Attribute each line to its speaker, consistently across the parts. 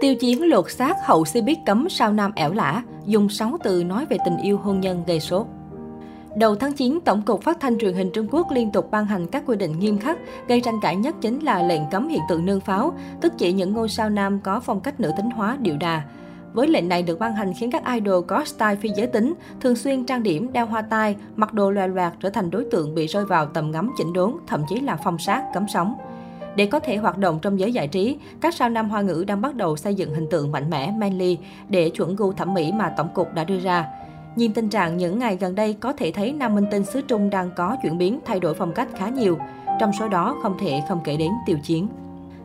Speaker 1: Tiêu Chiến lột xác hậu si biết cấm sao nam ẻo lả, dùng 6 từ nói về tình yêu hôn nhân gây sốt. Đầu tháng 9, Tổng cục Phát thanh truyền hình Trung Quốc liên tục ban hành các quy định nghiêm khắc, gây tranh cãi nhất chính là lệnh cấm hiện tượng nương pháo, tức chỉ những ngôi sao nam có phong cách nữ tính hóa điệu đà. Với lệnh này được ban hành khiến các idol có style phi giới tính, thường xuyên trang điểm, đeo hoa tai, mặc đồ loè loạt trở thành đối tượng bị rơi vào tầm ngắm chỉnh đốn, thậm chí là phong sát, cấm sóng. Để có thể hoạt động trong giới giải trí, các sao nam hoa ngữ đang bắt đầu xây dựng hình tượng mạnh mẽ, manly để chuẩn gu thẩm mỹ mà tổng cục đã đưa ra. Nhìn tình trạng những ngày gần đây có thể thấy nam minh tinh xứ Trung đang có chuyển biến thay đổi phong cách khá nhiều. Trong số đó không thể không kể đến Tiêu Chiến.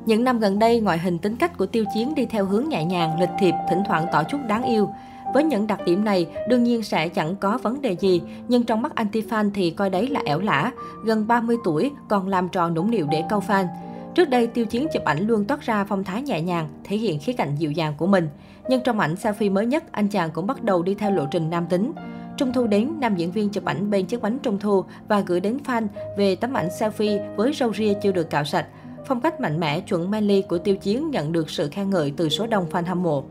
Speaker 1: Những năm gần đây, ngoại hình tính cách của Tiêu Chiến đi theo hướng nhẹ nhàng, lịch thiệp, thỉnh thoảng tỏ chút đáng yêu. Với những đặc điểm này, đương nhiên sẽ chẳng có vấn đề gì, nhưng trong mắt anti-fan thì coi đấy là ẻo lả. Gần 30 tuổi, còn làm trò nũng nịu để câu fan. Trước đây, Tiêu Chiến chụp ảnh luôn toát ra phong thái nhẹ nhàng, thể hiện khía cạnh dịu dàng của mình. Nhưng trong ảnh selfie mới nhất, anh chàng cũng bắt đầu đi theo lộ trình nam tính. Trung thu đến, nam diễn viên chụp ảnh bên chiếc bánh trung thu và gửi đến fan về tấm ảnh selfie với râu ria chưa được cạo sạch. Phong cách mạnh mẽ chuẩn manly của Tiêu Chiến nhận được sự khen ngợi từ số đông fan hâm mộ.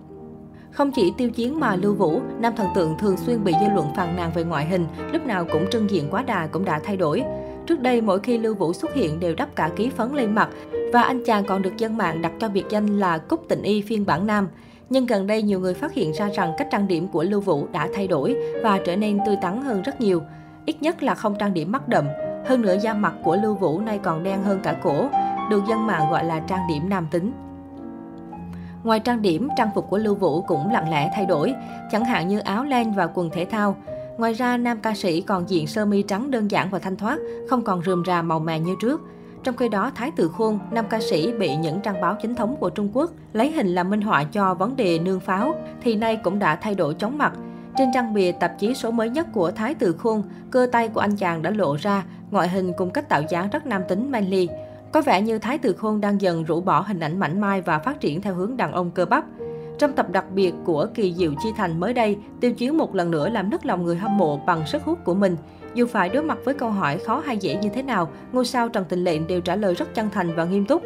Speaker 1: Không chỉ Tiêu Chiến mà Lưu Vũ, nam thần tượng thường xuyên bị dư luận phàn nàn về ngoại hình, lúc nào cũng trưng diện quá đà cũng đã thay đổi. Trước đây, mỗi khi Lưu Vũ xuất hiện đều đắp cả ký phấn lên mặt và anh chàng còn được dân mạng đặt cho biệt danh là Cúc Tịnh Y phiên bản nam. Nhưng gần đây nhiều người phát hiện ra rằng cách trang điểm của Lưu Vũ đã thay đổi và trở nên tươi tắn hơn rất nhiều. Ít nhất là không trang điểm mắt đậm. Hơn nữa da mặt của Lưu Vũ nay còn đen hơn cả cổ, được dân mạng gọi là trang điểm nam tính. Ngoài trang điểm, trang phục của Lưu Vũ cũng lặng lẽ thay đổi, chẳng hạn như áo len và quần thể thao. Ngoài ra, nam ca sĩ còn diện sơ mi trắng đơn giản và thanh thoát, không còn rườm rà màu mè như trước. Trong khi đó, Thái Tử Khôn, nam ca sĩ bị những trang báo chính thống của Trung Quốc lấy hình làm minh họa cho vấn đề nương pháo, thì nay cũng đã thay đổi chóng mặt. Trên trang bìa tạp chí số mới nhất của Thái Tử Khôn, cơ tay của anh chàng đã lộ ra, ngoại hình cùng cách tạo dáng rất nam tính manly. Có vẻ như Thái Tử Khôn đang dần rũ bỏ hình ảnh mảnh mai và phát triển theo hướng đàn ông cơ bắp. Trong tập đặc biệt của Kỳ Diệu Chi Thành mới đây, Tiêu Chiến một lần nữa làm nức lòng người hâm mộ bằng sức hút của mình. Dù phải đối mặt với câu hỏi khó hay dễ như thế nào, ngôi sao Trần Tình Lệnh đều trả lời rất chân thành và nghiêm túc.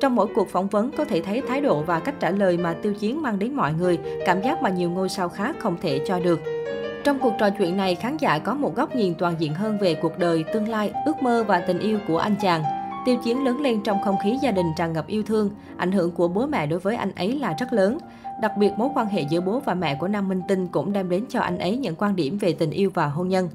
Speaker 1: Trong mỗi cuộc phỏng vấn có thể thấy thái độ và cách trả lời mà Tiêu Chiến mang đến mọi người, cảm giác mà nhiều ngôi sao khác không thể cho được. Trong cuộc trò chuyện này, khán giả có một góc nhìn toàn diện hơn về cuộc đời, tương lai, ước mơ và tình yêu của anh chàng. Tiêu Chiến lớn lên trong không khí gia đình tràn ngập yêu thương, ảnh hưởng của bố mẹ đối với anh ấy là rất lớn. Đặc biệt mối quan hệ giữa bố và mẹ của Nam Minh Tinh cũng đem đến cho anh ấy những quan điểm về tình yêu và hôn nhân.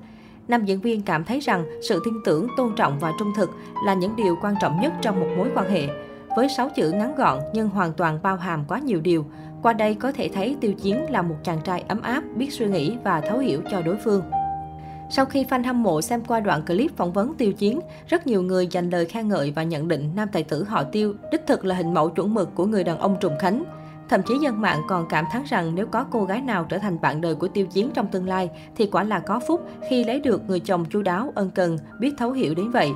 Speaker 1: Nam diễn viên cảm thấy rằng sự tin tưởng, tôn trọng và trung thực là những điều quan trọng nhất trong một mối quan hệ. Với 6 chữ ngắn gọn nhưng hoàn toàn bao hàm quá nhiều điều, qua đây có thể thấy Tiêu Chiến là một chàng trai ấm áp, biết suy nghĩ và thấu hiểu cho đối phương. Sau khi fan hâm mộ xem qua đoạn clip phỏng vấn Tiêu Chiến, rất nhiều người dành lời khen ngợi và nhận định nam tài tử họ Tiêu đích thực là hình mẫu chuẩn mực của người đàn ông trùng khánh. Thậm chí dân mạng còn cảm thán rằng nếu có cô gái nào trở thành bạn đời của Tiêu Chiến trong tương lai thì quả là có phúc khi lấy được người chồng chu đáo, ân cần, biết thấu hiểu đến vậy.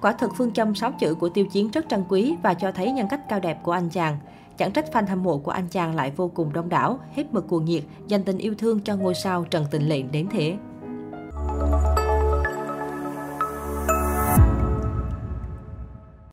Speaker 1: Quả thực phương châm 6 chữ của Tiêu Chiến rất trân quý và cho thấy nhân cách cao đẹp của anh chàng. Chẳng trách fan hâm mộ của anh chàng lại vô cùng đông đảo, hết mực cuồng nhiệt, dành tình yêu thương cho ngôi sao Trần Tình Lệnh đến thế.